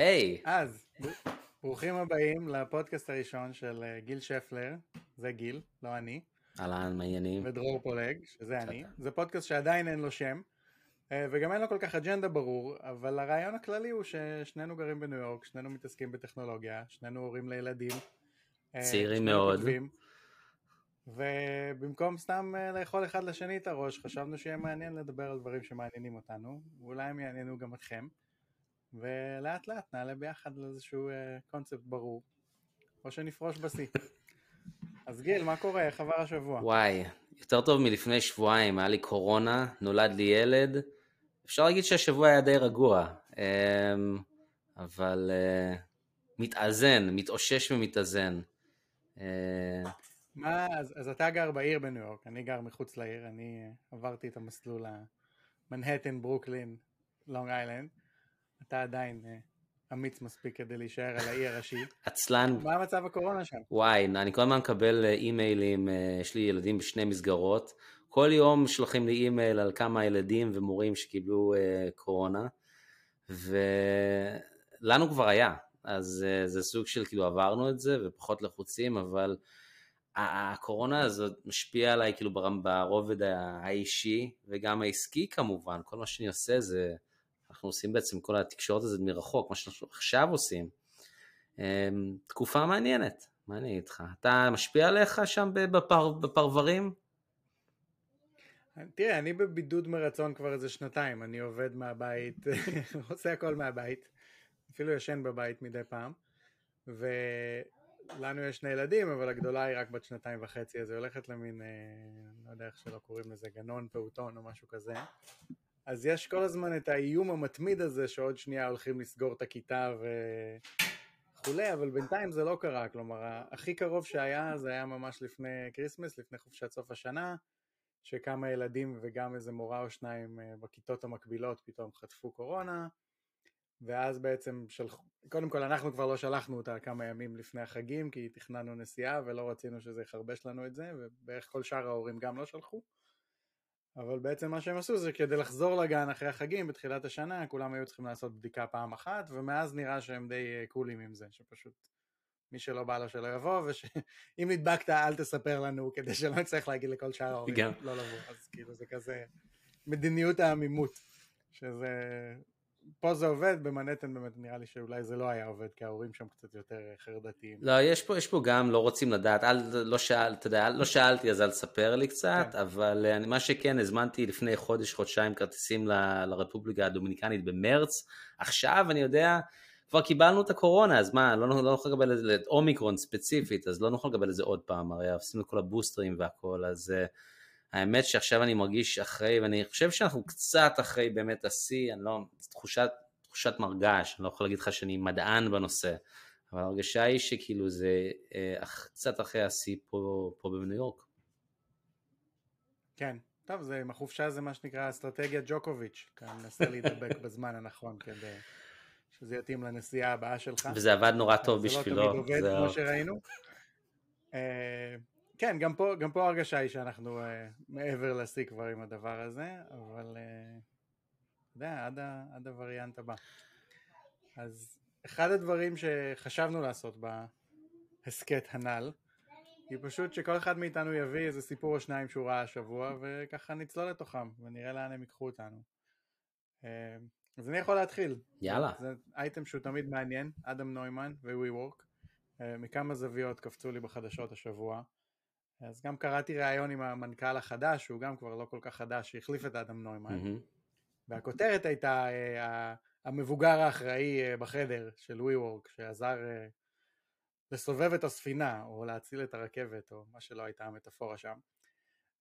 היי. אז, ברוכים הבאים לפודקאסט הראשון של אה, גיל שפלר, זה גיל, לא אני. אהלן, מה העניינים? ודרור פולג, שזה אני. זה פודקאסט שעדיין אין לו שם, אה, וגם אין לו כל כך אג'נדה ברור, אבל הרעיון הכללי הוא ששנינו גרים בניו יורק, שנינו מתעסקים בטכנולוגיה, שנינו הורים לילדים. אה, צעירים מאוד. כותבים, ובמקום סתם לאכול אחד לשני את הראש, חשבנו שיהיה מעניין לדבר על דברים שמעניינים אותנו, ואולי הם יעניינו גם אתכם. ולאט לאט נעלה ביחד לאיזשהו קונספט uh, ברור, או שנפרוש בשיא. אז גיל, מה קורה? איך עבר השבוע? וואי, יותר טוב מלפני שבועיים, היה לי קורונה, נולד לי ילד. אפשר להגיד שהשבוע היה די רגוע, um, אבל uh, מתאזן, מתאושש ומתאזן. Uh, מה, אז, אז אתה גר בעיר בניו יורק, אני גר מחוץ לעיר, אני עברתי את המסלול המנהטן, ברוקלין, לונג איילנד. אתה עדיין אה, אמיץ מספיק כדי להישאר על האי הראשי. עצלן. מה מצב הקורונה שם? וואי, אני כל הזמן מקבל אה, אימיילים, אה, יש לי ילדים בשני מסגרות. כל יום שולחים לי אימייל על כמה ילדים ומורים שקיבלו קורונה, ולנו כבר היה, אז זה סוג של כאילו עברנו את זה ופחות לחוצים, אבל הקורונה הזאת משפיעה עליי כאילו ברובד האישי וגם העסקי כמובן, כל מה שאני עושה זה אנחנו עושים בעצם כל התקשורת הזאת מרחוק, מה שאנחנו עכשיו עושים. אמ, תקופה מעניינת, מה אני אגיד לך? אתה משפיע עליך שם בפר, בפרברים? תראה, אני בבידוד מרצון כבר איזה שנתיים, אני עובד מהבית, עושה הכל מהבית, אפילו ישן בבית מדי פעם, ולנו יש שני ילדים, אבל הגדולה היא רק בת שנתיים וחצי, אז היא הולכת למין, אה, לא יודע איך שלא קוראים לזה, גנון, פעוטון או משהו כזה, אז יש כל הזמן את האיום המתמיד הזה שעוד שנייה הולכים לסגור את הכיתה וכולי, אבל בינתיים זה לא קרה, כלומר הכי קרוב שהיה זה היה ממש לפני כריסמס, לפני חופשת סוף השנה, שכמה ילדים וגם איזה מורה או שניים אה, בכיתות המקבילות פתאום חטפו קורונה, ואז בעצם שלחו, קודם כל אנחנו כבר לא שלחנו אותה כמה ימים לפני החגים כי תכננו נסיעה ולא רצינו שזה יחרבש לנו את זה, ובערך כל שאר ההורים גם לא שלחו. אבל בעצם מה שהם עשו זה כדי לחזור לגן אחרי החגים בתחילת השנה, כולם היו צריכים לעשות בדיקה פעם אחת, ומאז נראה שהם די אה, קולים עם זה, שפשוט מי שלא בא לו שלא יבוא, ושאם נדבקת אל תספר לנו, כדי שלא נצטרך להגיד לכל שאר ההורים לא לבוא, אז כאילו זה כזה מדיניות העמימות, שזה פה זה עובד, במנהטן באמת נראה לי שאולי זה לא היה עובד, כי ההורים שם קצת יותר חרדתיים. לא, יש פה, יש פה גם לא רוצים לדעת, אל, לא, שאל, יודע, לא שאלתי אז אל תספר לי קצת, כן. אבל אני, מה שכן, הזמנתי לפני חודש, חודשיים כרטיסים ל, לרפובליקה הדומיניקנית במרץ, עכשיו אני יודע, כבר קיבלנו את הקורונה, אז מה, לא, לא נוכל לקבל את אומיקרון ספציפית, אז לא נוכל לקבל את זה עוד פעם, הרי עשינו את כל הבוסטרים והכל, אז... Uh, האמת שעכשיו אני מרגיש אחרי, ואני חושב שאנחנו קצת אחרי באמת השיא, אני לא, תחושת, תחושת מרגש, אני לא יכול להגיד לך שאני מדען בנושא, אבל ההרגשה היא שכאילו זה אה, קצת אחרי השיא פה, פה בניו יורק. כן, טוב, זה עם החופשה זה מה שנקרא אסטרטגיית ג'וקוביץ', אתה מנסה להידבק בזמן הנכון כדי שזה יתאים לנסיעה הבאה שלך. וזה עבד נורא טוב בשבילו. זה לא תמיד עובד כמו שראינו. אה, כן, גם פה, גם פה הרגשה היא שאנחנו uh, מעבר לשיא כבר עם הדבר הזה, אבל uh, אתה יודע, עד, ה, עד הווריאנט הבא. אז אחד הדברים שחשבנו לעשות בהסכת הנ"ל, היא פשוט שכל אחד מאיתנו יביא איזה סיפור או שניים שהוא ראה השבוע, וככה נצלול לתוכם, ונראה לאן הם ייקחו אותנו. Uh, אז אני יכול להתחיל. יאללה. זה אייטם שהוא תמיד מעניין, אדם נוימן ו-WeWork. מכמה זוויות קפצו לי בחדשות השבוע. אז גם קראתי ראיון עם המנכ"ל החדש, שהוא גם כבר לא כל כך חדש, שהחליף את אדם נוימן. Mm-hmm. והכותרת הייתה uh, המבוגר האחראי uh, בחדר של WeWork, שעזר uh, לסובב את הספינה, או להציל את הרכבת, או מה שלא הייתה המטאפורה שם.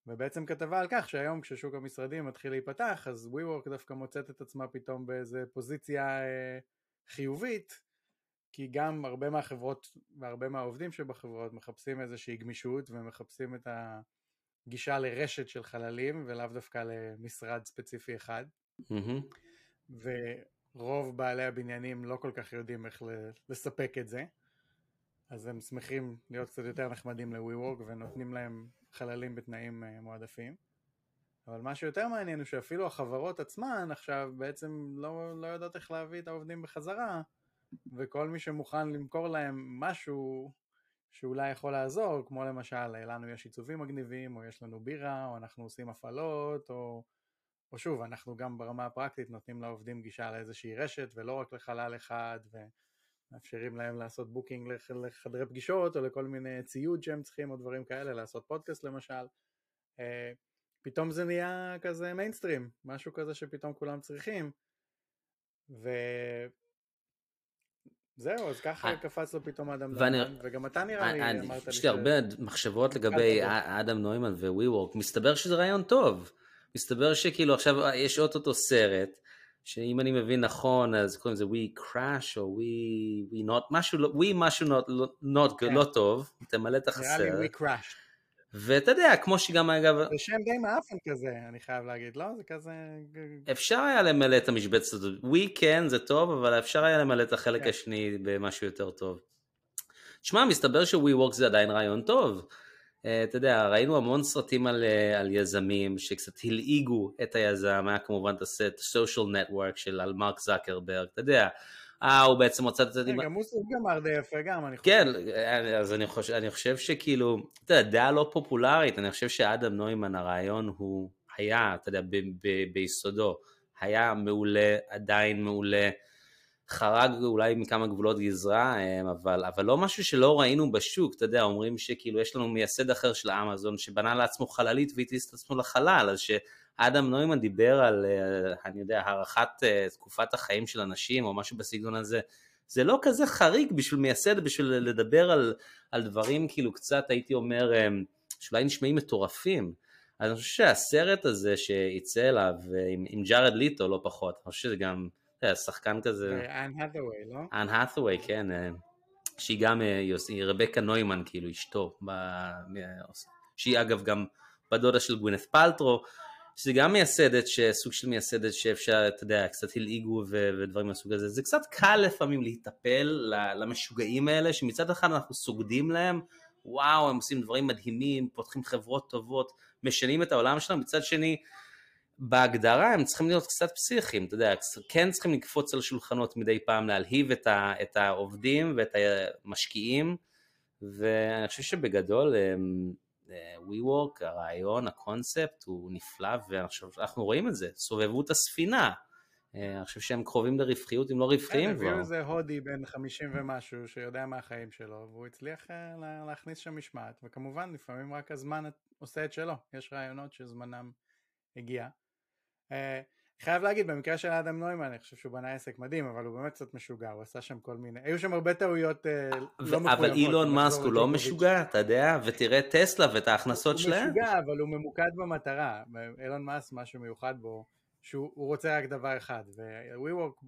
ובעצם כתבה על כך שהיום כששוק המשרדים מתחיל להיפתח, אז WeWork דווקא מוצאת את עצמה פתאום באיזה פוזיציה חיובית, כי גם הרבה מהחברות והרבה מהעובדים שבחברות מחפשים איזושהי גמישות ומחפשים את הגישה לרשת של חללים ולאו דווקא למשרד ספציפי אחד. Mm-hmm. ורוב בעלי הבניינים לא כל כך יודעים איך לספק את זה, אז הם שמחים להיות קצת יותר נחמדים ל-WeWork ונותנים להם חללים בתנאים אה, מועדפים. אבל מה שיותר מעניין הוא שאפילו החברות עצמן עכשיו בעצם לא, לא יודעות איך להביא את העובדים בחזרה, וכל מי שמוכן למכור להם משהו שאולי יכול לעזור, כמו למשל, לנו יש עיצובים מגניבים, או יש לנו בירה, או אנחנו עושים הפעלות, או, או שוב, אנחנו גם ברמה הפרקטית נותנים לעובדים גישה לאיזושהי רשת, ולא רק לחלל אחד, ומאפשרים להם לעשות booking לחדרי פגישות, או לכל מיני ציוד שהם צריכים, או דברים כאלה, לעשות פודקאסט למשל. אה, פתאום זה נהיה כזה מיינסטרים, משהו כזה שפתאום כולם צריכים, ו... זהו, אז ככה אה, קפץ לו פתאום אדם נוימן, וגם אתה נראה לי אמרת לי ש... יש לי הרבה מחשבות לגבי אדם נוימן וווי וורק, מסתבר שזה רעיון טוב, מסתבר שכאילו עכשיו יש אוטוטו סרט, שאם אני מבין נכון אז קוראים לזה We Crash או We, we Not, משהו, לא- We משהו not, not, כן. לא טוב, תמלא את החסר. נראה לי We Crash. ואתה יודע, כמו שגם אגב... זה שם די מאפן כזה, אני חייב להגיד, לא? זה כזה... אפשר היה למלא את המשבצת הזאת. ווי כן, זה טוב, אבל אפשר היה למלא את החלק כן. השני במשהו יותר טוב. תשמע, מסתבר שווי וורק זה עדיין רעיון טוב. Uh, אתה יודע, ראינו המון סרטים על, uh, על יזמים שקצת הלעיגו את היזם, היה כמובן את הסט social network של על מרק זקרברג, אתה יודע, אה, הוא בעצם רוצה את זה... גם הוא גמר די יפה גם, אני חושב. כן, אז אני חושב, אני חושב שכאילו, אתה יודע, דעה לא פופולרית, אני חושב שאדם נוימן הרעיון הוא היה, אתה יודע, ב, ב, ביסודו, היה מעולה, עדיין מעולה, חרג אולי מכמה גבולות גזרה, אה, אבל, אבל לא משהו שלא ראינו בשוק, אתה יודע, אומרים שכאילו יש לנו מייסד אחר של אמזון שבנה לעצמו חללית והטיס את עצמו לחלל, אז ש... אדם נוימן דיבר על, אה, אני יודע, הארכת אה, תקופת החיים של אנשים או משהו בסגנון הזה, זה לא כזה חריג בשביל מייסד, בשביל לדבר על, על דברים כאילו קצת, הייתי אומר, אה, שאולי נשמעים מטורפים. אז אני חושב שהסרט הזה שיצא אליו עם, עם ג'ארד ליטו לא פחות, אני חושב שזה גם, אתה יודע, שחקן כזה... אנ האת'ווי, לא? אנ האת'ווי, כן. שהיא גם, היא רבקה נוימן, כאילו אשתו, ב... שהיא אגב גם בדודה של גווינeth פלטרו, שזה גם מייסדת, סוג של מייסדת שאפשר, אתה יודע, קצת הלעיגו ודברים מהסוג הזה. זה קצת קל לפעמים להיטפל למשוגעים האלה, שמצד אחד אנחנו סוגדים להם, וואו, הם עושים דברים מדהימים, פותחים חברות טובות, משנים את העולם שלהם, מצד שני, בהגדרה הם צריכים להיות קצת פסיכיים, אתה יודע, כן צריכים לקפוץ על שולחנות מדי פעם, להלהיב את, ה, את העובדים ואת המשקיעים, ואני חושב שבגדול הם, WeWork, הרעיון, הקונספט הוא נפלא ואנחנו רואים את זה, סובבו את הספינה. אה, אני חושב שהם קרובים לרווחיות אם לא רווחיים כבר. הביאו איזה הודי בן 50 ומשהו שיודע מה החיים שלו והוא הצליח אה, להכניס שם משמעת וכמובן לפעמים רק הזמן עושה את שלו, יש רעיונות שזמנם הגיע. חייב להגיד, במקרה של אדם נוימן, אני חושב שהוא בנה עסק מדהים, אבל הוא באמת קצת משוגע, הוא עשה שם כל מיני, היו שם הרבה טעויות אה, לא מחויבות. אבל אילון מאסק הוא לא משוגע, אתה יודע, ותראה טסלה ואת ההכנסות שלהם. הוא משוגע, אבל הוא ממוקד במטרה. אילון מאסק, משהו מיוחד בו, שהוא רוצה רק דבר אחד, ו-WeWork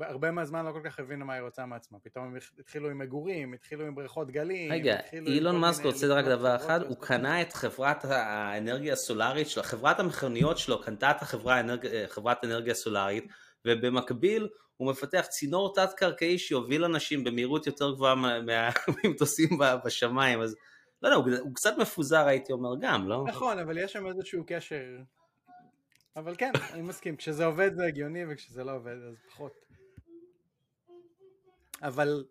הרבה מהזמן לא כל כך הבינו מה היא רוצה מעצמה, פתאום הם התחילו עם מגורים, התחילו עם בריכות גלים. רגע, אילון מאסק רוצה רק דבר אחד, הוא קנה את חברת האנרגיה הסולארית שלו, חברת המכוניות שלו קנתה את חברת אנרגיה סולארית, ובמקביל הוא מפתח צינור תת קרקעי שיוביל אנשים במהירות יותר גבוהה מהמטוסים בשמיים, אז לא יודע, הוא, הוא קצת מפוזר הייתי אומר גם, לא? נכון, אבל יש שם איזשהו קשר. אבל כן, אני מסכים, כשזה עובד זה הגיוני וכשזה לא עובד אז פחות. אבל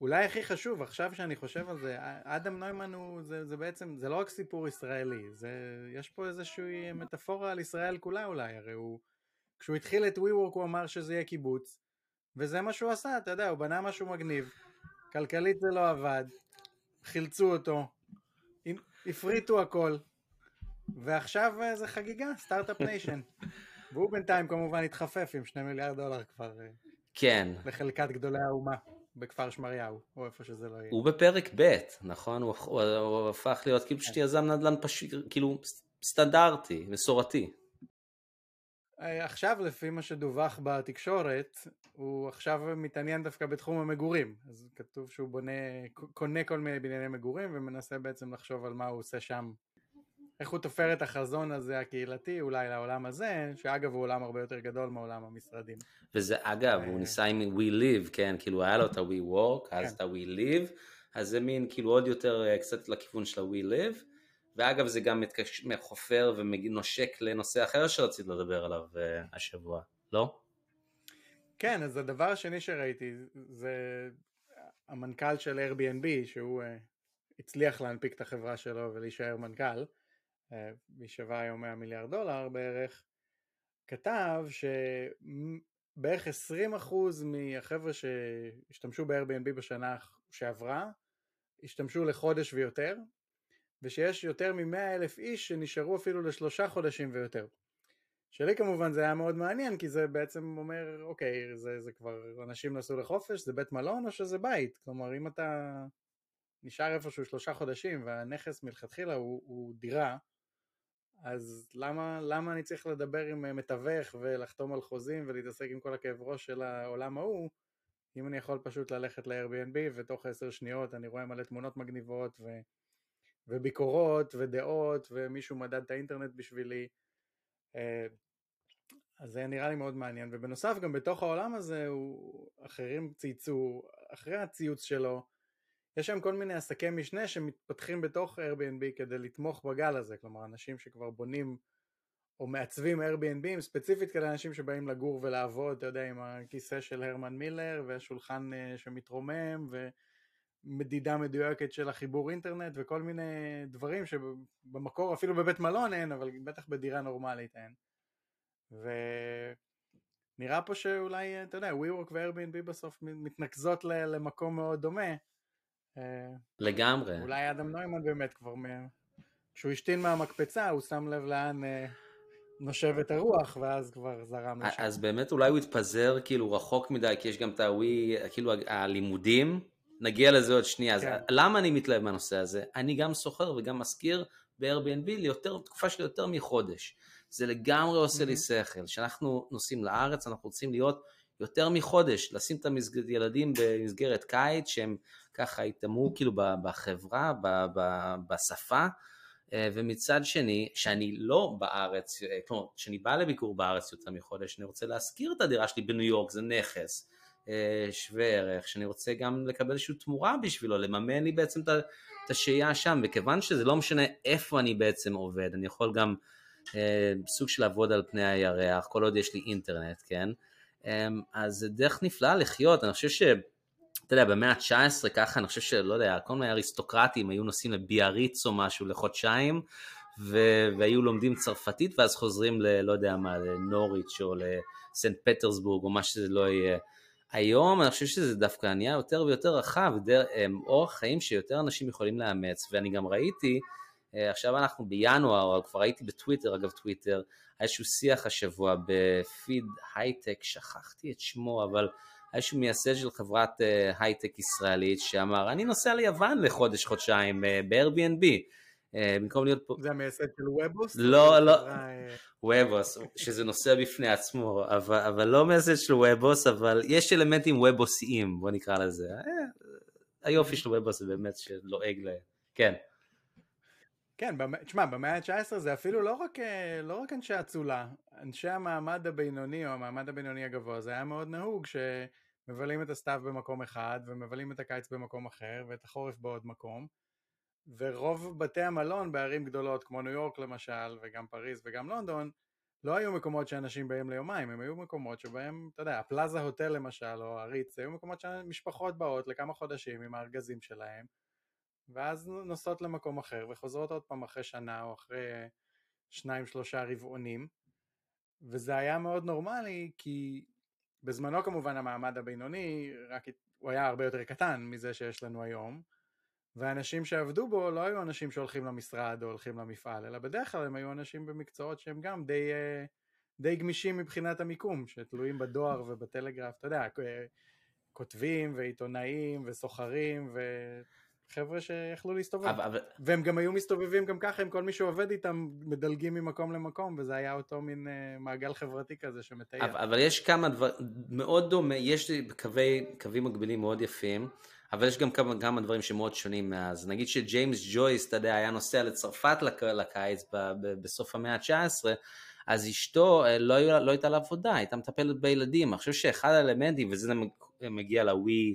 אולי הכי חשוב, עכשיו שאני חושב על זה, אדם נוימן הוא, זה, זה בעצם, זה לא רק סיפור ישראלי, זה, יש פה איזושהי מטאפורה על ישראל כולה אולי, הרי הוא, כשהוא התחיל את WeWork הוא אמר שזה יהיה קיבוץ, וזה מה שהוא עשה, אתה יודע, הוא בנה משהו מגניב, כלכלית זה לא עבד, חילצו אותו, הפריטו הכל, ועכשיו אה, זה חגיגה, start-up nation. והוא בינתיים כמובן התחפף עם שני מיליארד דולר כבר. כן. בחלקת גדולי האומה, בכפר שמריהו, או איפה שזה לא יהיה. הוא בפרק ב', נכון? הוא, הוא, הוא הפך להיות כאילו פשוט יזם נדל"ן פשוט, כאילו סטנדרטי, מסורתי. אה, עכשיו לפי מה שדווח בתקשורת, הוא עכשיו מתעניין דווקא בתחום המגורים. אז כתוב שהוא בונה, קונה כל מיני בנייני מגורים ומנסה בעצם לחשוב על מה הוא עושה שם איך הוא תופר את החזון הזה הקהילתי אולי לעולם הזה, שאגב הוא עולם הרבה יותר גדול מעולם המשרדים. וזה אגב, הוא אה. ניסה עם We Live, כן, כאילו היה לו את ה-We Work, אז כן. את ה-We Live, אז זה מין כאילו עוד יותר אה, קצת לכיוון של ה-We Live, ואגב זה גם חופר ונושק לנושא אחר שרציתי לדבר עליו אה, השבוע, לא? כן, אז הדבר השני שראיתי זה המנכ"ל של Airbnb, שהוא הצליח להנפיק את החברה שלו ולהישאר מנכ"ל, היא שווה היום 100 מיליארד דולר בערך, כתב שבערך 20% מהחבר'ה שהשתמשו ב-Airbnb בשנה שעברה, השתמשו לחודש ויותר, ושיש יותר מ-100 אלף איש שנשארו אפילו לשלושה חודשים ויותר. שלי כמובן זה היה מאוד מעניין כי זה בעצם אומר אוקיי זה, זה כבר אנשים נסעו לחופש זה בית מלון או שזה בית כלומר אם אתה נשאר איפשהו שלושה חודשים והנכס מלכתחילה הוא, הוא דירה אז למה, למה אני צריך לדבר עם מתווך ולחתום על חוזים ולהתעסק עם כל הכאב ראש של העולם ההוא? אם אני יכול פשוט ללכת ל-Airbnb ותוך עשר שניות אני רואה מלא תמונות מגניבות ו, וביקורות ודעות ומישהו מדד את האינטרנט בשבילי אה, אז זה נראה לי מאוד מעניין, ובנוסף גם בתוך העולם הזה הוא, אחרים צייצו, אחרי הציוץ שלו, יש שם כל מיני עסקי משנה שמתפתחים בתוך Airbnb כדי לתמוך בגל הזה, כלומר אנשים שכבר בונים או מעצבים Airbnb, ספציפית כאלה אנשים שבאים לגור ולעבוד, אתה יודע, עם הכיסא של הרמן מילר והשולחן אה, שמתרומם ומדידה מדויקת של החיבור אינטרנט וכל מיני דברים שבמקור אפילו בבית מלון אין, אבל בטח בדירה נורמלית אין. ונראה פה שאולי, אתה יודע, WeWork ו-Airbnb בסוף מתנקזות למקום מאוד דומה. אה, לגמרי. אולי אדם נוימן באמת כבר, כשהוא השתין מהמקפצה הוא שם לב לאן אה, נושבת הרוח ואז כבר זרם לשם. אז באמת אולי הוא התפזר כאילו רחוק מדי כי יש גם את הווי, כאילו הלימודים, נגיע לזה עוד שנייה, כן. אז למה אני מתלהב מהנושא הזה? אני גם סוחר וגם משכיר ב-Airbnb ליותר, תקופה של יותר מחודש. זה לגמרי עושה לי שכל. כשאנחנו נוסעים לארץ, אנחנו רוצים להיות יותר מחודש, לשים את הילדים במסגרת קיץ, שהם ככה יטמעו כאילו בחברה, בשפה, אה, ומצד שני, שאני לא בארץ, אה, כלומר, כשאני בא לביקור בארץ יותר מחודש, אני רוצה להשכיר את הדירה שלי בניו יורק, זה נכס אה, שווה ערך, שאני רוצה גם לקבל איזושהי תמורה בשבילו, לממן לי בעצם את השהייה שם, וכיוון שזה לא משנה איפה אני בעצם עובד, אני יכול גם אה, סוג של לעבוד על פני הירח, כל עוד יש לי אינטרנט, כן? אה, אז זה דרך נפלאה לחיות, אני חושב ש... אתה יודע, במאה ה-19 ככה, אני חושב שלא יודע, כל מיני אריסטוקרטים היו נוסעים לביאריץ או משהו לחודשיים, ו- והיו לומדים צרפתית, ואז חוזרים ל... לא יודע מה, לנוריץ' או לסנט פטרסבורג או מה שזה לא יהיה. היום אני חושב שזה דווקא נהיה יותר ויותר רחב, דר, אה, אורח חיים שיותר אנשים יכולים לאמץ, ואני גם ראיתי עכשיו אנחנו בינואר, כבר ראיתי בטוויטר, אגב טוויטר, היה איזשהו שיח השבוע בפיד הייטק, שכחתי את שמו, אבל היה איזשהו מייסד של חברת אה, הייטק ישראלית שאמר, אני נוסע ליוון לחודש, חודשיים אה, ב-Airbnb. במקום להיות פה... זה המייסד של וובוס? לא, לא, וובוס, שזה נושא בפני עצמו, אבל, אבל לא מייסד של וובוס, אבל יש אלמנטים וובוסיים, בוא נקרא לזה. היופי של וובוס זה באמת שלועג ל... כן. כן, תשמע, במאה ה-19 זה אפילו לא רק, אה, לא רק אנשי אצולה, אנשי המעמד הבינוני או המעמד הבינוני הגבוה, זה היה מאוד נהוג שמבלים את הסתיו במקום אחד ומבלים את הקיץ במקום אחר ואת החורף בעוד מקום. ורוב בתי המלון בערים גדולות כמו ניו יורק למשל וגם פריז וגם לונדון לא היו מקומות שאנשים באים ליומיים, הם היו מקומות שבהם, אתה יודע, הפלאזה הוטל למשל או הריץ, היו מקומות שמשפחות באות לכמה חודשים עם הארגזים שלהם ואז נוסעות למקום אחר וחוזרות עוד פעם אחרי שנה או אחרי שניים שלושה רבעונים. וזה היה מאוד נורמלי כי בזמנו כמובן המעמד הבינוני רק הוא היה הרבה יותר קטן מזה שיש לנו היום. והאנשים שעבדו בו לא היו אנשים שהולכים למשרד או הולכים למפעל אלא בדרך כלל הם היו אנשים במקצועות שהם גם די, די גמישים מבחינת המיקום שתלויים בדואר ובטלגרף. אתה יודע כותבים ועיתונאים וסוחרים ו... חבר'ה שיכלו להסתובב. אבל, אבל... והם גם היו מסתובבים גם ככה עם כל מי שעובד איתם, מדלגים ממקום למקום, וזה היה אותו מין uh, מעגל חברתי כזה שמטייל. אבל, אבל יש כמה דברים, מאוד דומה, יש קווי, קווים מקבילים מאוד יפים, אבל יש גם כמה, כמה דברים שמאוד שונים מאז. נגיד שג'יימס ג'ויס, אתה יודע, היה נוסע לצרפת לק, לקיץ ב, ב, בסוף המאה ה-19, אז אשתו אה, לא, לא הייתה לעבודה, הייתה מטפלת בילדים. אני חושב שאחד האלמנטים, וזה מגיע לווי,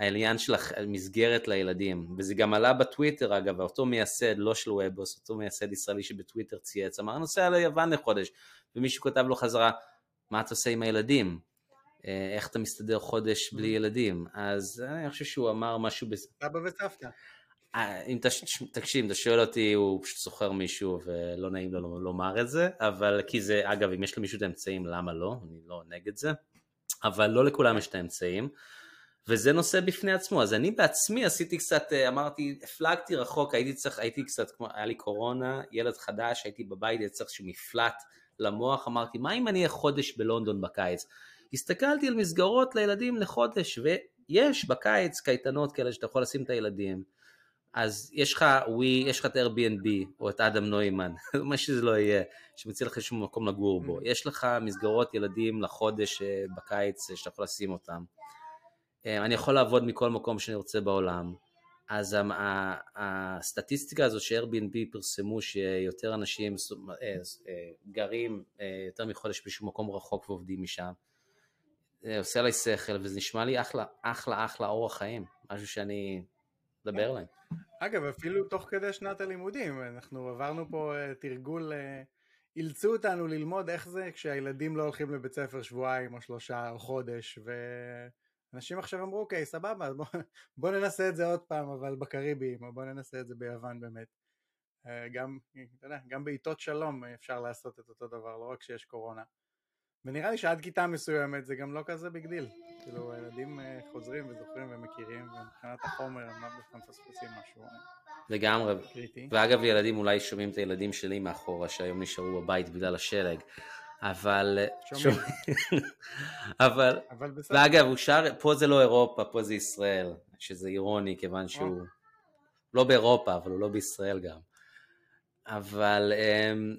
העניין של המסגרת לילדים, וזה גם עלה בטוויטר אגב, אותו מייסד, לא של וובוס, אותו מייסד ישראלי שבטוויטר צייץ, אמר נוסע ליוון לחודש, ומישהו כתב לו חזרה, מה אתה עושה עם הילדים? אה, איך אתה מסתדר חודש בלי ילדים? אז אני חושב שהוא אמר משהו... סבא וסבתא. אה, אם תקשיב, אתה שואל אותי, הוא פשוט סוחר מישהו ולא נעים לו לומר את זה, אבל כי זה, אגב, אם יש למישהו את האמצעים, למה לא? אני לא נגד זה, אבל לא לכולם יש את האמצעים, וזה נושא בפני עצמו, אז אני בעצמי עשיתי קצת, אה, אמרתי, הפלגתי רחוק, הייתי צריך, הייתי קצת, כמו, היה לי קורונה, ילד חדש, הייתי בבית, הייתי צריך איזשהו מפלט למוח, אמרתי, מה אם אני אהיה חודש בלונדון בקיץ? הסתכלתי על מסגרות לילדים לחודש, ויש בקיץ קייטנות כאלה שאתה יכול לשים את הילדים. אז יש לך ווי, יש לך את Airbnb או את אדם נוימן, מה שזה לא יהיה, שמציע לך שום מקום לגור בו. Mm. יש לך מסגרות ילדים לחודש אה, בקיץ אה, שאתה יכול לשים אותם. אה, אני יכול לעבוד מכל מקום שאני רוצה בעולם. אז הסטטיסטיקה הזו ש-Airbnb פרסמו שיותר אנשים גרים יותר מחודש בשום מקום רחוק ועובדים משם, זה עושה לי שכל וזה נשמע לי אחלה, אחלה, אחלה אורח חיים, משהו שאני מדבר להם. אגב, אפילו תוך כדי שנת הלימודים, אנחנו עברנו פה אה, תרגול, אה, אילצו אותנו ללמוד איך זה כשהילדים לא הולכים לבית ספר שבועיים או שלושה או חודש, ואנשים עכשיו אמרו, אוקיי, סבבה, בוא, בוא ננסה את זה עוד פעם, אבל בקריביים, או בוא ננסה את זה ביוון באמת. אה, גם, אתה יודע, גם בעיתות שלום אפשר לעשות את אותו דבר, לא רק כשיש קורונה. ונראה לי שעד כיתה מסוימת זה גם לא כזה big deal. כאילו, הילדים אה, חוזרים וזוכרים ומכירים, ומבחינת החומר הם לא מפספסים משהו אה, לגמרי. קריטי. ואגב, ילדים אולי שומעים את הילדים שלי מאחורה, שהיום נשארו בבית בגלל השלג. אבל... אה, שומעים. אבל... אבל בסדר. ואגב, הוא שר, פה זה לא אירופה, פה זה ישראל, שזה אירוני, כיוון שהוא... לא באירופה, אבל הוא לא בישראל גם. אבל... אמ,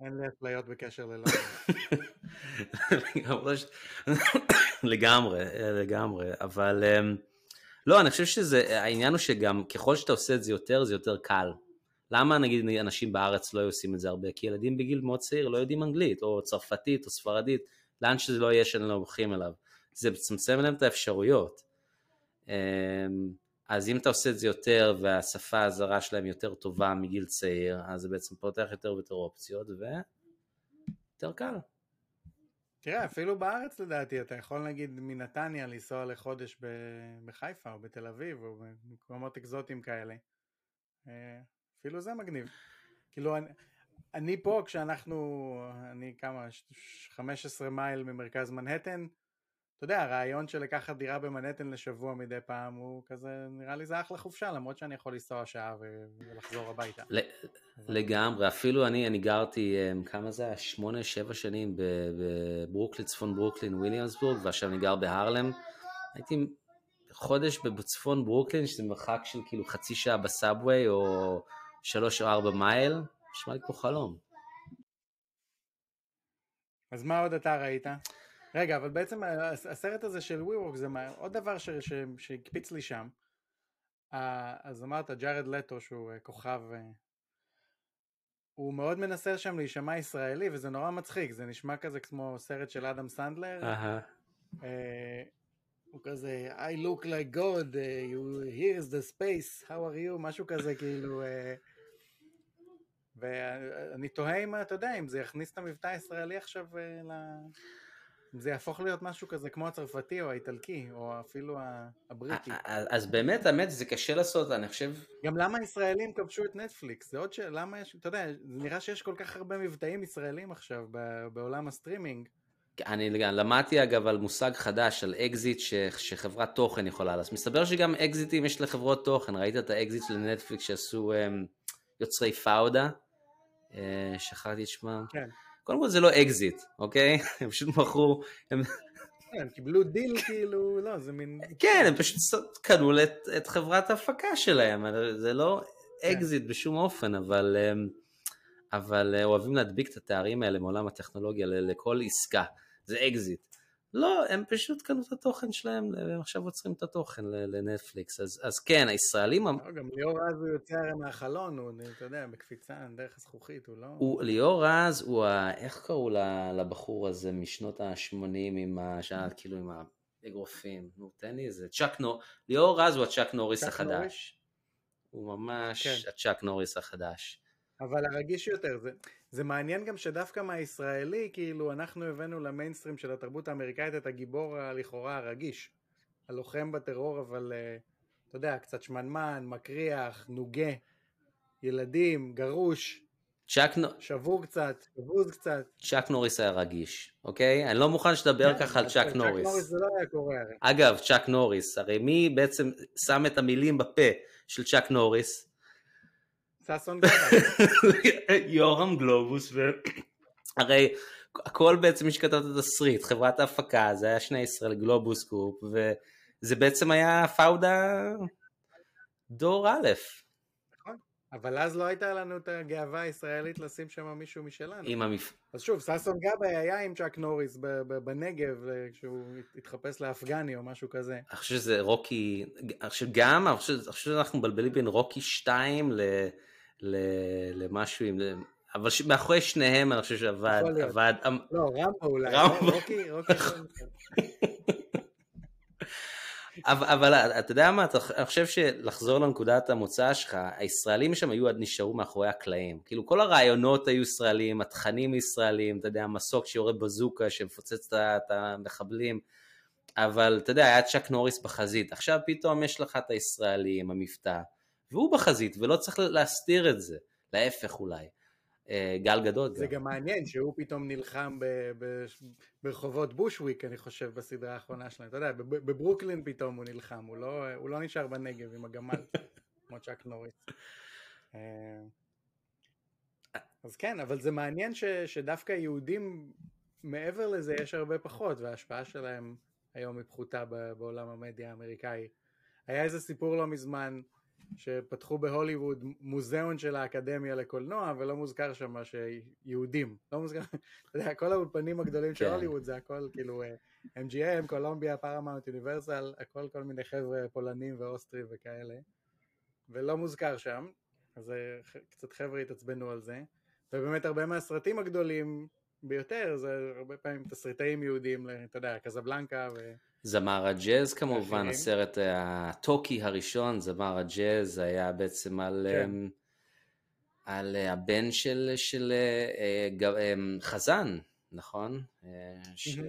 אין לי אפליות בקשר ללא... לגמרי, לגמרי, אבל אמ, לא, אני חושב שזה, העניין הוא שגם ככל שאתה עושה את זה יותר, זה יותר קל. למה נגיד אנשים בארץ לא עושים את זה הרבה? כי ילדים בגיל מאוד צעיר לא יודעים אנגלית, או צרפתית, או ספרדית, לאן שזה לא יהיה שאנחנו הולכים אליו. זה מצמצם להם את האפשרויות. אמ, אז אם אתה עושה את זה יותר והשפה הזרה שלהם יותר טובה מגיל צעיר, אז זה בעצם פותח יותר ויותר אופציות ויותר קל. תראה, אפילו בארץ לדעתי, אתה יכול נגיד מנתניה לנסוע לחודש בחיפה או בתל אביב או במקומות אקזוטיים כאלה. אפילו זה מגניב. כאילו, אני, אני פה כשאנחנו, אני כמה, 15 מייל ממרכז מנהטן, אתה יודע, הרעיון של לקחת דירה במנהטן לשבוע מדי פעם הוא כזה, נראה לי זה אחלה חופשה, למרות שאני יכול לנסוע שעה ולחזור הביתה. לגמרי, אפילו אני, אני גרתי, אמ, כמה זה היה? שמונה, שבע שנים בברוקלין, צפון ברוקלין, וויליאמסבורג, ועכשיו אני גר בהרלם. הייתי חודש בצפון ברוקלין, שזה מרחק של כאילו חצי שעה בסאבווי, או שלוש או ארבע מייל, נשמע לי כמו חלום. אז מה עוד אתה ראית? רגע, אבל בעצם הסרט הזה של WeWork זה מה, עוד דבר שהקפיץ לי שם. אז אמרת, ג'ארד לטו שהוא אה, כוכב, אה, הוא מאוד מנסה שם להישמע ישראלי וזה נורא מצחיק, זה נשמע כזה כמו סרט של אדם סנדלר. Uh, הוא כזה, I look like God, you, here is the space, how are you, משהו כזה כאילו, ואני תוהה אם, אתה יודע, אם זה יכניס את המבטא הישראלי עכשיו uh, ל... זה יהפוך להיות משהו כזה כמו הצרפתי או האיטלקי, או אפילו הבריטי. אז באמת, האמת, זה קשה לעשות, אני חושב... גם למה ישראלים כבשו את נטפליקס? זה עוד ש... למה יש... אתה יודע, זה נראה שיש כל כך הרבה מבטאים ישראלים עכשיו בעולם הסטרימינג. אני למדתי אגב על מושג חדש, על אקזיט ש... שחברת תוכן יכולה לעשות. מסתבר שגם אקזיטים יש לחברות תוכן, ראית את האקזיט של נטפליקס שעשו אממ, יוצרי פאודה? אה, שכחתי את שמם. כן. קודם כל זה לא אקזיט, אוקיי? הם פשוט מכרו... הם... כן, הם קיבלו דיל כאילו, לא, זה מין... כן, הם פשוט קנו את, את חברת ההפקה שלהם, זה לא אקזיט כן. בשום אופן, אבל, אבל אה, אוהבים להדביק את התארים האלה מעולם הטכנולוגיה לכל עסקה, זה אקזיט. לא, הם פשוט קנו את התוכן שלהם, והם עכשיו יוצרים את התוכן לנטפליקס. אז, אז כן, הישראלים... לא, גם ליאור רז הוא יוצא הרי מהחלון, הוא, אתה יודע, בקפיצה, דרך הזכוכית, הוא לא... הוא, ליאור רז הוא ה... איך קראו לבחור הזה משנות ה-80 עם ה... שעה, כאילו עם האגרופים? נו, תן לי איזה... צ'אק נור... ליאור רז הוא הצ'אק נוריס החדש. נוריש? הוא ממש כן. הצ'אק נוריס החדש. אבל הרגיש יותר, זה, זה מעניין גם שדווקא מהישראלי, כאילו אנחנו הבאנו למיינסטרים של התרבות האמריקאית את הגיבור הלכאורה הרגיש. הלוחם בטרור, אבל אתה יודע, קצת שמנמן, מקריח, נוגה, ילדים, גרוש. צ'אק שבור קצת, שבוז קצת. צ'אק נוריס היה רגיש, אוקיי? אני לא מוכן שתדבר כן, ככה על צ'אק נוריס. צ'אק נוריס זה לא היה קורה הרי. אגב, צ'אק נוריס, הרי מי בעצם שם את המילים בפה של צ'אק נוריס? ששון גבאי. יורם גלובוס, הרי הכל בעצם מי שכתב את התסריט, חברת ההפקה, זה היה שני ישראל גלובוס קופ, וזה בעצם היה פאודה דור א'. אבל אז לא הייתה לנו את הגאווה הישראלית לשים שם מישהו משלנו. עם המפ... אז שוב, ששון גבאי היה עם צ'אק נוריס בנגב אה, כשהוא התחפש לאפגני או משהו כזה. אני חושב שזה רוקי, אני חושב גם, אני חושב שאנחנו מבלבלים בין רוקי 2 ל... ל... למשהו עם... אבל. מאחורי שניהם אני חושב שעבד, עבד... לא, רמבו אולי, רמבו. רוקי, רוקי. אבל, אבל אתה יודע מה, אני חושב שלחזור לנקודת המוצא שלך, הישראלים שם היו, נשארו מאחורי הקלעים. כאילו כל הרעיונות היו ישראלים, התכנים ישראלים, אתה יודע, המסוק שיורה בזוקה שמפוצץ את המחבלים, אבל אתה יודע, היה צ'אק נוריס בחזית. עכשיו פתאום יש לך את הישראלים, המבטא, והוא בחזית, ולא צריך להסתיר את זה. להפך אולי. אה, גל גדות. זה גם. גם מעניין שהוא פתאום נלחם ב, ב, ברחובות בושוויק, אני חושב, בסדרה האחרונה שלהם. אתה יודע, בברוקלין פתאום הוא נלחם, הוא לא, הוא לא נשאר בנגב עם הגמל, כמו צ'אק נוריס. אה, אז כן, אבל זה מעניין ש, שדווקא יהודים, מעבר לזה יש הרבה פחות, וההשפעה שלהם היום היא פחותה בעולם המדיה האמריקאי. היה איזה סיפור לא מזמן, שפתחו בהוליווד מוזיאון של האקדמיה לקולנוע ולא מוזכר שם שיהודים, לא מוזכר, אתה יודע, כל האולפנים הגדולים של כן. הוליווד זה הכל כאילו אה, MGM, קולומביה, פרמאונט, יוניברסל, הכל כל מיני חבר'ה פולנים ואוסטרי וכאלה, ולא מוזכר שם, אז אה, קצת חבר'ה התעצבנו על זה, ובאמת הרבה מהסרטים הגדולים ביותר זה הרבה פעמים תסריטאים יהודים, אתה יודע, קזבלנקה ו... זמר הג'אז כמובן, הסרט ה talkie הראשון, זמר הג'אז, היה בעצם על, כן. אמ, על אה, הבן של, של אה, אמ, חזן, נכון? שכאילו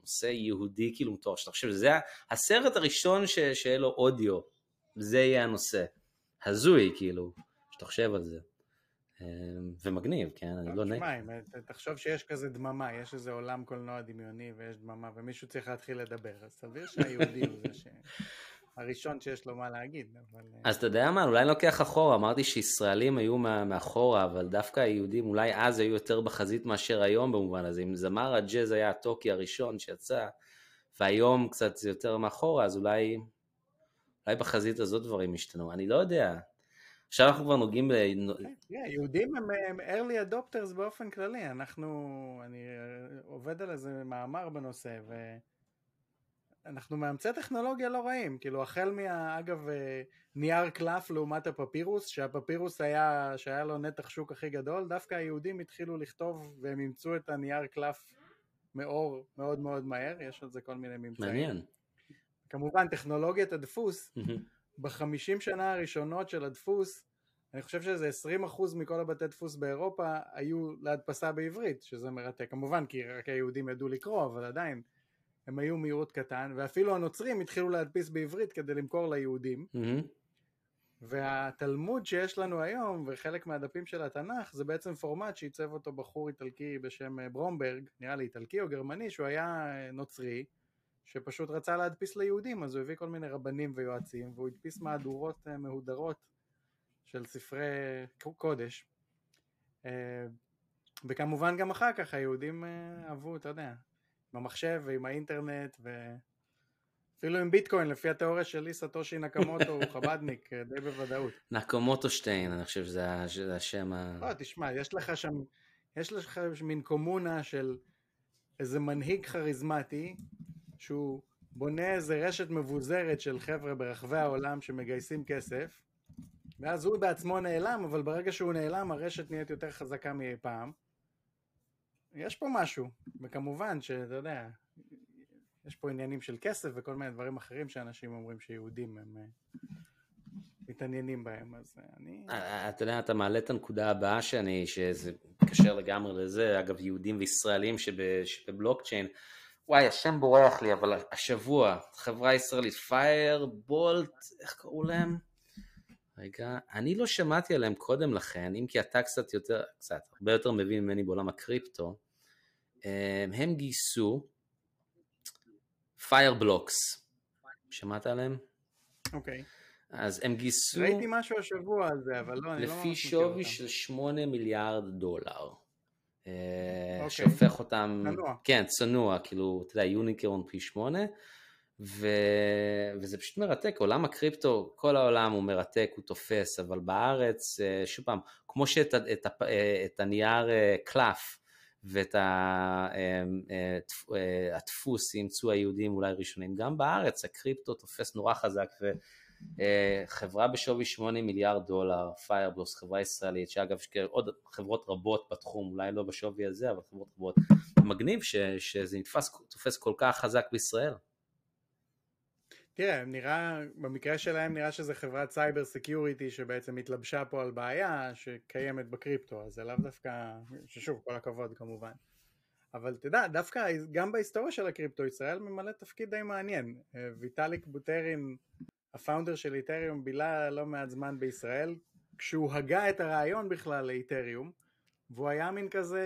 נושא יהודי כאילו מטורף, שאתה חושב שזה הסרט הראשון ש, שיהיה לו אודיו, זה יהיה הנושא. הזוי כאילו, שאתה חושב על זה. אמ, ומגניב, כן? אני לא נגד. תשמע, תחשוב שיש כזה דממה, יש איזה עולם קולנוע דמיוני ויש דממה ומישהו צריך להתחיל לדבר, אז סביר שהיהודי הוא זה ש... הראשון שיש לו מה להגיד, אבל... אה, אז אתה יודע מה, אולי לוקח אחורה, אמרתי שישראלים היו מאחורה, אבל דווקא היהודים אולי אז היו יותר בחזית מאשר היום במובן הזה. אם זמר הג'אז היה הטוקי הראשון שיצא, והיום קצת זה יותר מאחורה, אז אולי, אולי בחזית הזאת דברים השתנו, אני לא יודע. עכשיו אנחנו כבר נוגעים ב... כן, יהודים הם early adopters באופן כללי, אנחנו, אני אה, עובד על איזה מאמר בנושא, ואנחנו מאמצי טכנולוגיה לא רעים, כאילו החל מה... אגב, אה, נייר קלף לעומת הפפירוס, שהפפירוס היה, שהיה לו נתח שוק הכי גדול, דווקא היהודים התחילו לכתוב והם אימצו את הנייר קלף מאור מאוד מאוד מהר, יש על זה כל מיני ממצאים. מעניין. כמובן טכנולוגיית הדפוס בחמישים שנה הראשונות של הדפוס, אני חושב שזה 20% מכל הבתי דפוס באירופה היו להדפסה בעברית, שזה מרתק, כמובן כי רק היהודים ידעו לקרוא, אבל עדיין הם היו מיעוט קטן, ואפילו הנוצרים התחילו להדפיס בעברית כדי למכור ליהודים. Mm-hmm. והתלמוד שיש לנו היום, וחלק מהדפים של התנ"ך, זה בעצם פורמט שעיצב אותו בחור איטלקי בשם ברומברג, נראה לי איטלקי או גרמני, שהוא היה נוצרי, שפשוט רצה להדפיס ליהודים, אז הוא הביא כל מיני רבנים ויועצים, והוא הדפיס מהדורות אה, מהודרות של ספרי קודש. אה, וכמובן גם אחר כך היהודים אה, אהבו, אתה יודע, עם המחשב ועם האינטרנט ואפילו עם ביטקוין, לפי התיאוריה שלי סטושי נקמוטו הוא חבדניק, די בוודאות. נקמוטו שטיין, אני חושב שזה השם ה... לא, תשמע, יש לך שם, יש לך מין קומונה של איזה מנהיג כריזמטי שהוא בונה איזה רשת מבוזרת של חבר'ה ברחבי העולם שמגייסים כסף, ואז הוא בעצמו נעלם, אבל ברגע שהוא נעלם הרשת נהיית יותר חזקה מאי פעם. יש פה משהו, וכמובן שאתה יודע, יש פה עניינים של כסף וכל מיני דברים אחרים שאנשים אומרים שיהודים הם, מתעניינים בהם, אז אני... אתה יודע, אתה מעלה את הנקודה הבאה שאני, שזה מתקשר לגמרי לזה, אגב, יהודים וישראלים שבבלוקצ'יין, וואי, השם בורח לי, אבל השבוע, חברה ישראלית, פייר בולט, איך קראו להם? רגע, אני לא שמעתי עליהם קודם לכן, אם כי אתה קצת יותר, קצת, הרבה יותר מבין ממני בעולם הקריפטו, הם גייסו פיירבלוקס, שמעת עליהם? אוקיי. Okay. אז הם גייסו... ראיתי משהו השבוע על זה, אבל לא, אני לא ממש מכיר אותם. לפי שווי של 8 מיליארד דולר. אה, אוקיי. שהופך אותם... צנוע. כן, צנוע, כאילו, אתה יודע, unicorn פי 8. ו... וזה פשוט מרתק, עולם הקריפטו, כל העולם הוא מרתק, הוא תופס, אבל בארץ, אה, שוב פעם, כמו שאת את, אה, את הנייר קלף ואת הדפוס אימצו היהודים אולי ראשונים, גם בארץ הקריפטו תופס נורא חזק, ו... אה, חברה בשווי 8 מיליארד דולר, פיירבלוס, חברה ישראלית, שאגב עוד חברות רבות בתחום, אולי לא בשווי הזה, אבל חברות רבות, מגניב ש, שזה נתפס, תופס כל כך חזק בישראל. תראה, נראה, במקרה שלהם נראה שזה חברת cyber security שבעצם התלבשה פה על בעיה שקיימת בקריפטו, אז זה לאו דווקא, ששוב, כל הכבוד כמובן. אבל תדע, דווקא גם בהיסטוריה של הקריפטו ישראל ממלא תפקיד די מעניין. אה, ויטאליק בוטרין ה founder של איתריום בילה לא מעט זמן בישראל, כשהוא הגה את הרעיון בכלל לאיתריום, והוא היה מין כזה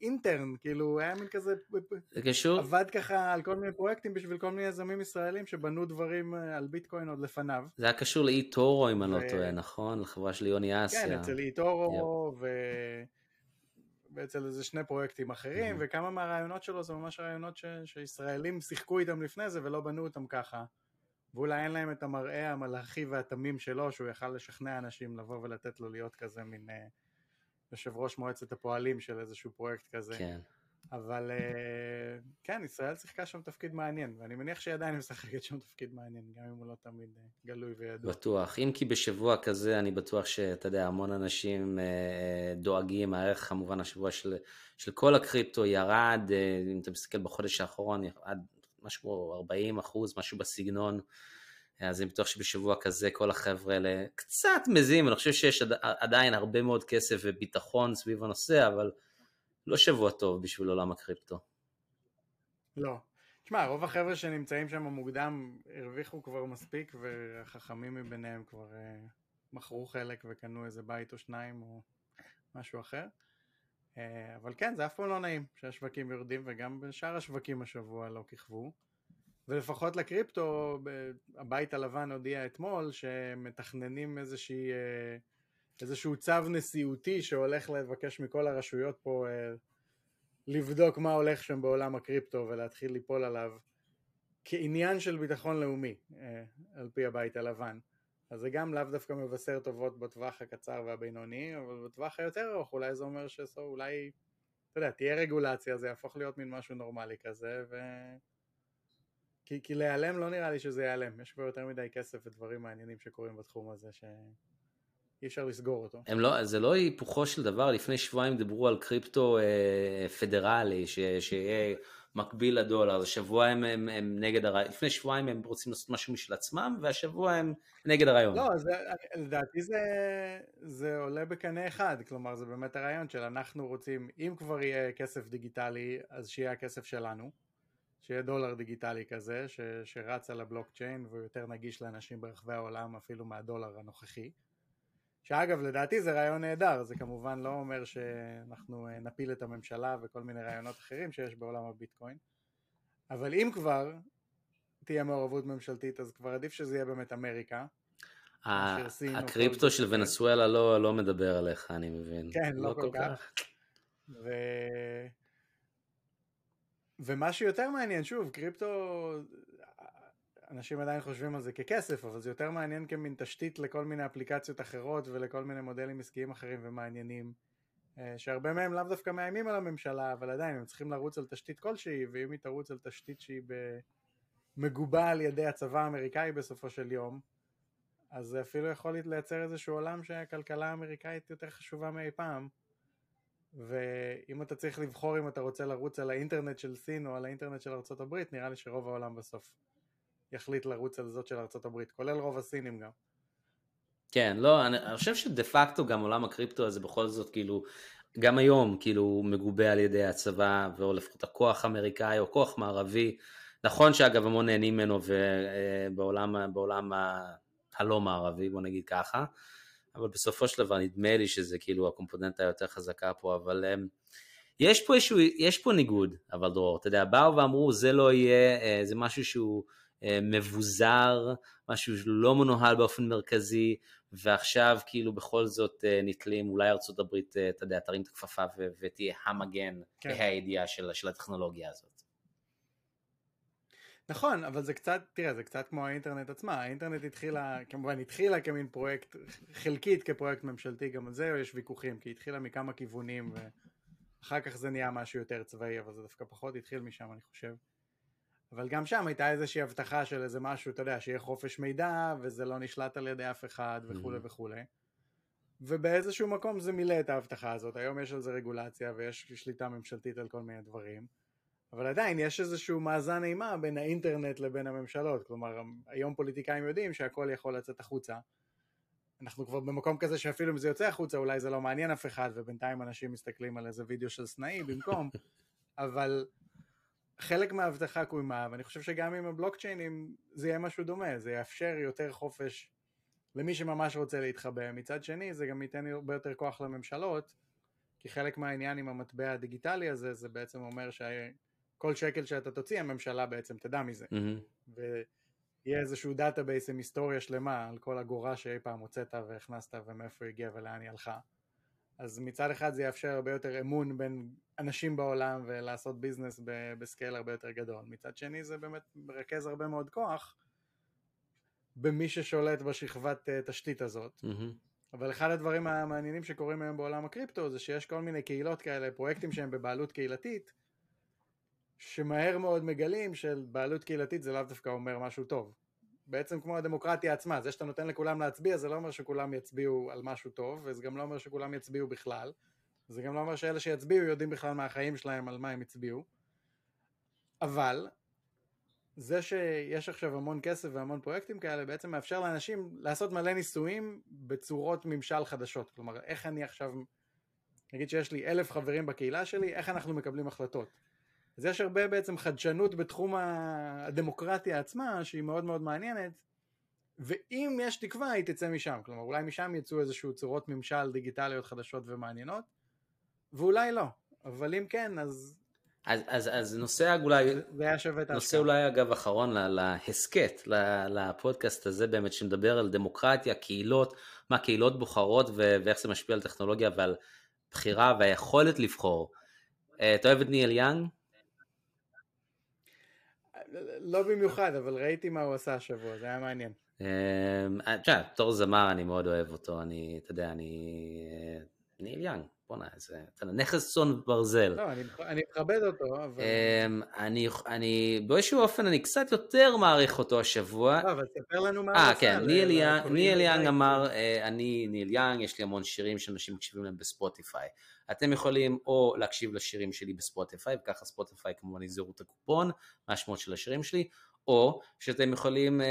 אינטרן, אה, כאילו היה מין כזה, זה קשור, עבד ככה על כל מיני פרויקטים בשביל כל מיני יזמים ישראלים שבנו דברים אה, על ביטקוין עוד לפניו. זה היה קשור לאי-טורו אם אני לא טועה, נכון? לחברה של יוני אסיה. כן, אצל אי-טורו ו... ואצל איזה שני פרויקטים אחרים, וכמה מהרעיונות שלו זה ממש רעיונות ש... שישראלים שיחקו איתם לפני זה ולא בנו אותם ככה. ואולי אין להם את המראה המלאכי והתמים שלו, שהוא יכל לשכנע אנשים לבוא ולתת לו להיות כזה מין uh, יושב ראש מועצת הפועלים של איזשהו פרויקט כזה. כן. אבל uh, כן, ישראל שיחקה שם תפקיד מעניין, ואני מניח שהיא עדיין משחקת שם תפקיד מעניין, גם אם הוא לא תמיד uh, גלוי וידוע. בטוח, אם כי בשבוע כזה אני בטוח שאתה יודע, המון אנשים uh, דואגים, הערך כמובן השבוע של, של כל הקריפטו ירד, uh, אם אתה מסתכל בחודש האחרון, ירד משהו כמו 40 אחוז, משהו בסגנון. אז אני בטוח שבשבוע כזה כל החבר'ה האלה קצת מזיעים, אני חושב שיש עדיין הרבה מאוד כסף וביטחון סביב הנושא, אבל לא שבוע טוב בשביל עולם הקריפטו. לא. תשמע, רוב החבר'ה שנמצאים שם מוקדם הרוויחו כבר מספיק, והחכמים מביניהם כבר uh, מכרו חלק וקנו איזה בית או שניים או משהו אחר. אה, אבל כן, זה אף פעם לא נעים שהשווקים יורדים, וגם בשאר השווקים השבוע לא כיכבו. ולפחות לקריפטו, הבית הלבן הודיע אתמול שמתכננים איזושהי, אה, איזשהו צו נשיאותי שהולך לבקש מכל הרשויות פה אה, לבדוק מה הולך שם בעולם הקריפטו ולהתחיל ליפול עליו כעניין של ביטחון לאומי, על פי הבית הלבן. אז זה גם לאו דווקא מבשר טובות בטווח הקצר והבינוני, אבל בטווח היותר ארוך אולי זה אומר שאולי, אתה יודע, תהיה רגולציה, זה יהפוך להיות מין משהו נורמלי כזה, ו... כי, כי להיעלם לא נראה לי שזה ייעלם, יש כבר יותר מדי כסף ודברים מעניינים שקורים בתחום הזה שאי אפשר לסגור אותו. לא, זה לא היפוכו של דבר, לפני שבועיים דיברו על קריפטו אה, פדרלי, ש, שיהיה מקביל לדולר, אז השבוע הם, הם, הם נגד הרעיון, לפני שבועיים הם רוצים לעשות משהו משל עצמם, והשבוע הם נגד הרעיון. לא, זה, לדעתי זה, זה עולה בקנה אחד, כלומר זה באמת הרעיון של אנחנו רוצים, אם כבר יהיה כסף דיגיטלי, אז שיהיה הכסף שלנו, שיהיה דולר דיגיטלי כזה, ש, שרץ על הבלוקצ'יין והוא יותר נגיש לאנשים ברחבי העולם אפילו מהדולר הנוכחי. שאגב לדעתי זה רעיון נהדר, זה כמובן לא אומר שאנחנו אה, נפיל את הממשלה וכל מיני רעיונות אחרים שיש בעולם הביטקוין, אבל אם כבר תהיה מעורבות ממשלתית אז כבר עדיף שזה יהיה באמת אמריקה. הקריפטו של ונסואלה לא, לא מדבר עליך אני מבין. כן, לא, לא כל, כל כך. כך. ו... ומה שיותר מעניין, שוב, קריפטו אנשים עדיין חושבים על זה ככסף, אבל זה יותר מעניין כמין תשתית לכל מיני אפליקציות אחרות ולכל מיני מודלים עסקיים אחרים ומעניינים, אה, שהרבה מהם לאו דווקא מאיימים על הממשלה, אבל עדיין הם צריכים לרוץ על תשתית כלשהי, ואם היא תרוץ על תשתית שהיא מגובה על ידי הצבא האמריקאי בסופו של יום, אז זה אפילו יכול לייצר איזשהו עולם שהכלכלה האמריקאית יותר חשובה מאי פעם. ואם אתה צריך לבחור אם אתה רוצה לרוץ על האינטרנט של סין או על האינטרנט של ארה"ב, נראה לי שרוב העולם בסוף יחליט לרוץ על זאת של ארה"ב, כולל רוב הסינים גם. כן, לא, אני, אני חושב שדה פקטו גם עולם הקריפטו הזה בכל זאת כאילו, גם היום כאילו מגובה על ידי הצבא, או לפחות הכוח האמריקאי או כוח מערבי, נכון שאגב המון נהנים ממנו בעולם, בעולם הלא מערבי, בוא נגיד ככה, אבל בסופו של דבר נדמה לי שזה כאילו הקומפוננטה היותר חזקה פה, אבל um, יש פה איזשהו, יש פה ניגוד, אבל דרור, אתה יודע, באו ואמרו זה לא יהיה, אה, זה משהו שהוא אה, מבוזר, משהו שלא מנוהל באופן מרכזי, ועכשיו כאילו בכל זאת אה, נתלים, אולי ארצות הברית, אתה יודע, תרים את הכפפה ותהיה המגן, כן. הידיעה של, של הטכנולוגיה הזאת. נכון, אבל זה קצת, תראה, זה קצת כמו האינטרנט עצמה, האינטרנט התחילה, כמובן התחילה כמין פרויקט, חלקית כפרויקט ממשלתי, גם על זה יש ויכוחים, כי התחילה מכמה כיוונים, ואחר כך זה נהיה משהו יותר צבאי, אבל זה דווקא פחות התחיל משם, אני חושב. אבל גם שם הייתה איזושהי הבטחה של איזה משהו, אתה יודע, שיהיה חופש מידע, וזה לא נשלט על ידי אף אחד, וכולי mm-hmm. וכולי. ובאיזשהו מקום זה מילא את ההבטחה הזאת, היום יש על זה רגולציה, ויש שליטה ממשלתית על כל מיני דברים. אבל עדיין יש איזשהו מאזן אימה בין האינטרנט לבין הממשלות, כלומר היום פוליטיקאים יודעים שהכל יכול לצאת החוצה. אנחנו כבר במקום כזה שאפילו אם זה יוצא החוצה אולי זה לא מעניין אף אחד ובינתיים אנשים מסתכלים על איזה וידאו של סנאי במקום, אבל חלק מההבטחה קוימה ואני חושב שגם עם הבלוקצ'יינים זה יהיה משהו דומה, זה יאפשר יותר חופש למי שממש רוצה להתחבא, מצד שני זה גם ייתן הרבה יותר כוח לממשלות כי חלק מהעניין עם המטבע הדיגיטלי הזה זה בעצם אומר שה... כל שקל שאתה תוציא הממשלה בעצם תדע מזה. Mm-hmm. ויהיה איזשהו database עם היסטוריה שלמה על כל אגורה שאי פעם הוצאת והכנסת ומאיפה היא הגיעה ולאן היא הלכה. אז מצד אחד זה יאפשר הרבה יותר אמון בין אנשים בעולם ולעשות ביזנס בסקייל הרבה יותר גדול. מצד שני זה באמת מרכז הרבה מאוד כוח במי ששולט בשכבת אה, תשתית הזאת. Mm-hmm. אבל אחד הדברים המעניינים שקורים היום בעולם הקריפטו זה שיש כל מיני קהילות כאלה, פרויקטים שהם בבעלות קהילתית, שמהר מאוד מגלים של בעלות קהילתית זה לאו דווקא אומר משהו טוב. בעצם כמו הדמוקרטיה עצמה, זה שאתה נותן לכולם להצביע זה לא אומר שכולם יצביעו על משהו טוב, וזה גם לא אומר שכולם יצביעו בכלל, זה גם לא אומר שאלה שיצביעו יודעים בכלל מהחיים שלהם על מה הם הצביעו, אבל זה שיש עכשיו המון כסף והמון פרויקטים כאלה בעצם מאפשר לאנשים לעשות מלא ניסויים בצורות ממשל חדשות, כלומר איך אני עכשיו, נגיד שיש לי אלף חברים בקהילה שלי, איך אנחנו מקבלים החלטות. אז יש הרבה בעצם חדשנות בתחום הדמוקרטיה עצמה שהיא מאוד מאוד מעניינת ואם יש תקווה היא תצא משם, כלומר אולי משם יצאו איזשהו צורות ממשל דיגיטליות חדשות ומעניינות ואולי לא, אבל אם כן אז... אז, אז, אז נושא אולי, זה היה שווה את נושא אולי אגב אחרון להסכת, לפודקאסט הזה באמת שמדבר על דמוקרטיה, קהילות, מה קהילות בוחרות ואיך זה משפיע על טכנולוגיה ועל בחירה והיכולת לבחור. אה, אתה אוהב את ניאל יאנג? לא במיוחד, אבל ראיתי מה הוא עשה השבוע, זה היה מעניין. אמ, אה, תשמע, בתור זמר אני מאוד אוהב אותו, אני, אתה יודע, אני... ניל יאנג, בואנה, איזה... נכס צאן ברזל. לא, אני מכבד אותו, אבל... אמ, אני, אני, באיזשהו אופן אני קצת יותר מעריך אותו השבוע. לא, אבל תספר לנו מה. אה, כן, ניל יאנג אמר, אה, אני ניל יאנג, יש לי המון שירים שאנשים מקשיבים להם בספוטיפיי. אתם יכולים או להקשיב לשירים שלי בספוטיפיי, וככה ספוטיפיי כמובן יגזרו את הקופון, מה השמות של השירים שלי, או שאתם יכולים uh,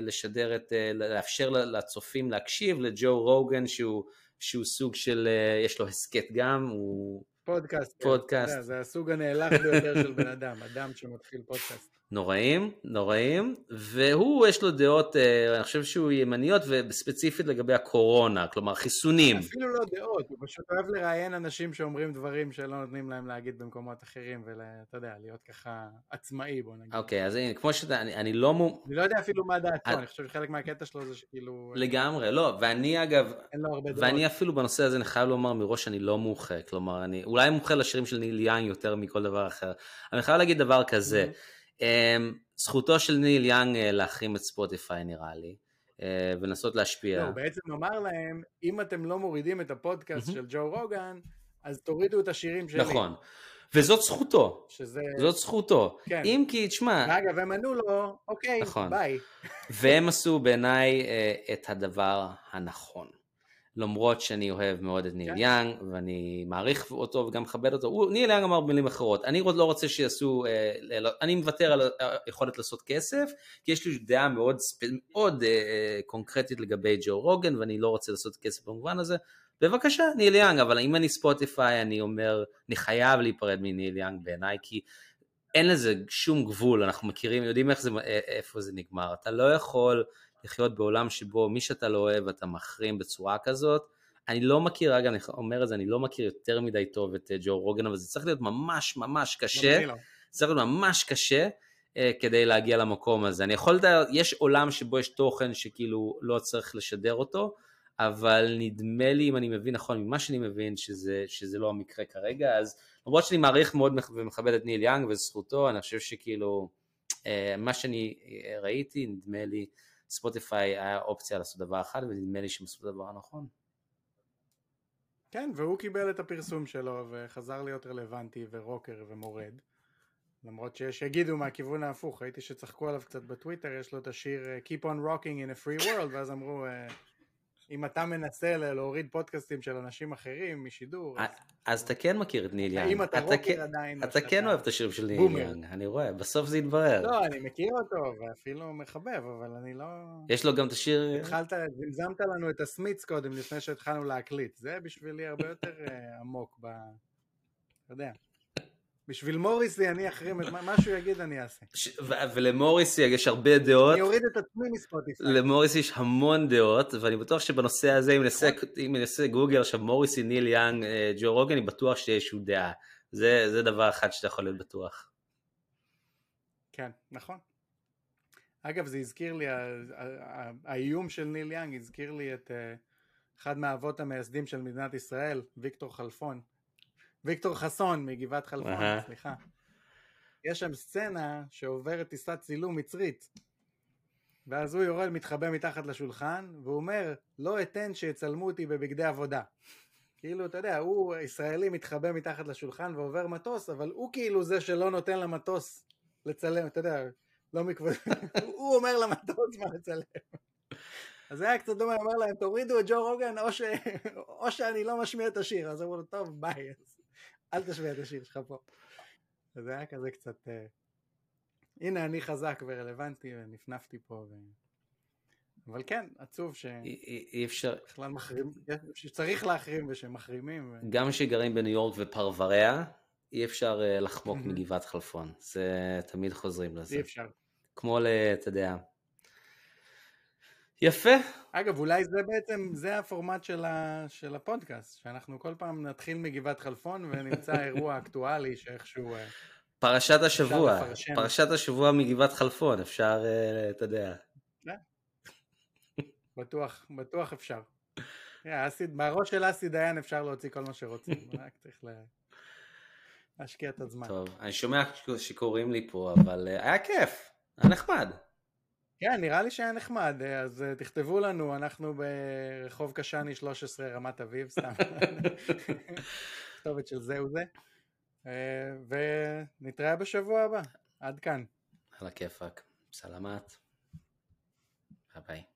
לשדר את, לאפשר לצופים להקשיב לג'ו רוגן שהוא, שהוא סוג של, uh, יש לו הסכת גם, הוא... פודקאסט. פודקאסט. כן. זה הסוג הנאלח ביותר של בן אדם, אדם שמתחיל פודקאסט. נוראים, נוראים, והוא יש לו דעות, אה, אני חושב שהוא ימניות וספציפית לגבי הקורונה, כלומר חיסונים. אפילו לא דעות, הוא פשוט אוהב לראיין אנשים שאומרים דברים שלא נותנים להם להגיד במקומות אחרים, ואתה יודע, להיות ככה עצמאי בוא נגיד. אוקיי, אז הנה, כמו שאתה, אני, אני לא מו... אני לא יודע אפילו מה דעתו, אני חושב שחלק מהקטע שלו זה שכאילו... לגמרי, לא, ואני אגב, ואני אפילו בנושא הזה, אני חייב לומר מראש שאני לא מומחה, כלומר, אני אולי מומחה לשירים של ניל יאנג יותר מכל דבר אחר. אני חייב להגיד דבר כזה, mm-hmm. אמ, זכותו של ניל יאנג אה, להחרים את ספוטיפיי נראה לי, אה, ולנסות להשפיע. לא, הוא בעצם אמר להם, אם אתם לא מורידים את הפודקאסט של ג'ו רוגן, אז תורידו את השירים שלי. נכון. וזאת זכותו, שזה... זאת זכותו. כן. אם כי, תשמע... ואגב, הם ענו לו, אוקיי, נכון. ביי. והם עשו בעיניי אה, את הדבר הנכון. למרות שאני אוהב מאוד את ניל כן. יאנג, ואני מעריך אותו וגם מכבד אותו, הוא, ניל יאנג אמר במילים אחרות, אני עוד לא רוצה שיעשו, אה, ל- אני מוותר על היכולת לעשות כסף, כי יש לי דעה מאוד, מאוד אה, אה, קונקרטית לגבי ג'ו רוגן, ואני לא רוצה לעשות כסף במובן הזה, בבקשה, ניל יאנג, אבל אם אני ספוטיפיי, אני אומר, אני חייב להיפרד מניל יאנג בעיניי, כי אין לזה שום גבול, אנחנו מכירים, יודעים איך זה, אה, איפה זה נגמר, אתה לא יכול לחיות בעולם שבו מי שאתה לא אוהב אתה מחרים בצורה כזאת. אני לא מכיר, אגב, אני אומר את זה, אני לא מכיר יותר מדי טוב את אה, ג'ו רוגן, אבל זה צריך להיות ממש ממש קשה, לא. צריך להיות ממש קשה אה, כדי להגיע למקום הזה. אני יכול לדעת, יש עולם שבו יש תוכן שכאילו לא צריך לשדר אותו, אבל נדמה לי, אם אני מבין נכון, ממה שאני מבין, שזה, שזה לא המקרה כרגע, אז למרות שאני מעריך מאוד ומכבד את ניל יאנג וזכותו, אני חושב שכאילו, אה, מה שאני אה, ראיתי, נדמה לי, ספוטיפיי היה אופציה לעשות דבר אחד, ונדמה לי שהם עשו את הדבר הנכון. כן, והוא קיבל את הפרסום שלו וחזר להיות רלוונטי ורוקר ומורד. למרות שיש שיגידו מהכיוון ההפוך, ראיתי שצחקו עליו קצת בטוויטר, יש לו את השיר אה, Keep on rocking in a free world, ואז אמרו, אה, אם אתה מנסה להוריד פודקאסטים של אנשים אחרים משידור, אז אתה כן מכיר את ניל יאנג. האם אתה רוקר כן- עדיין? אתה כן אוהב את השירים של ניל. יאנג, אני רואה, בסוף זה יתברר. לא, אני מכיר אותו, ואפילו מחבב, אבל אני לא... יש לו גם את השיר... התחלת, זמזמת לנו את ה Smiths קודם, לפני שהתחלנו להקליט. זה בשבילי הרבה יותר אה, עמוק ב... אתה יודע. בשביל מוריסי אני אחרים מה שהוא יגיד אני אעשה. ש- ו- ולמוריסי יש הרבה דעות, אני אוריד את עצמי מספוטיפיי. למוריסי יש המון דעות, ואני בטוח שבנושא הזה, אם נעשה, אם נעשה גוגל עכשיו מוריסי, ניל יאנג, אה, ג'ו רוגן, אני בטוח שיש איזושהי דעה. זה, זה דבר אחד שאתה יכול להיות בטוח. כן, נכון. אגב, זה הזכיר לי, האיום של ניל יאנג הזכיר לי את אה, אחד מהאבות המייסדים של מדינת ישראל, ויקטור חלפון. ויקטור חסון מגבעת חלפון, אהה. סליחה. יש שם סצנה שעוברת טיסת צילום מצרית. ואז הוא יורד מתחבא מתחת לשולחן, והוא אומר, לא אתן שיצלמו אותי בבגדי עבודה. כאילו, אתה יודע, הוא ישראלי מתחבא מתחת לשולחן ועובר מטוס, אבל הוא כאילו זה שלא נותן למטוס לצלם, אתה יודע, לא מכבוד... הוא אומר למטוס מה לצלם. אז זה היה קצת דומה, אומר להם, תורידו את ג'ו רוגן, או, ש... או שאני לא משמיע את השיר. אז אמרו לו, טוב, ביי, אז אל תשמיע את השיר שלך פה. זה היה כזה קצת... אה, הנה, אני חזק ורלוונטי, ונפנפתי פה. ו... אבל כן, עצוב אי, אי, אפשר, שבכלל מחרים, שצריך להחרים ושמחרימים. ו... גם כשגרים בניו יורק ופרבריה, אי אפשר אה, לחמוק. מגבעת חלפון. זה תמיד חוזרים לזה. אי אפשר. כמו. אתה יודע. יפה. אגב, אולי זה בעצם, זה הפורמט של, ה, של הפודקאסט, שאנחנו כל פעם נתחיל מגבעת חלפון ונמצא אירוע אקטואלי שאיכשהו... אה, פרשת השבוע. פרשת השבוע מגבעת חלפון, אפשר, אה, אתה יודע. בטוח, בטוח אפשר. אה, אסי, בראש של אסי דיין אפשר להוציא כל מה שרוצים, רק צריך לה... להשקיע את הזמן. טוב, אני שומע שקוראים לי פה, אבל אה, היה כיף, היה נחמד. כן, נראה לי שהיה נחמד, אז אה, תכתבו לנו, אנחנו ברחוב קשני 13 רמת אביב, סתם. הכתובת של זה וזה. ונתראה בשבוע הבא, עד כאן. על הכיפאק, סלמת. ביי ביי.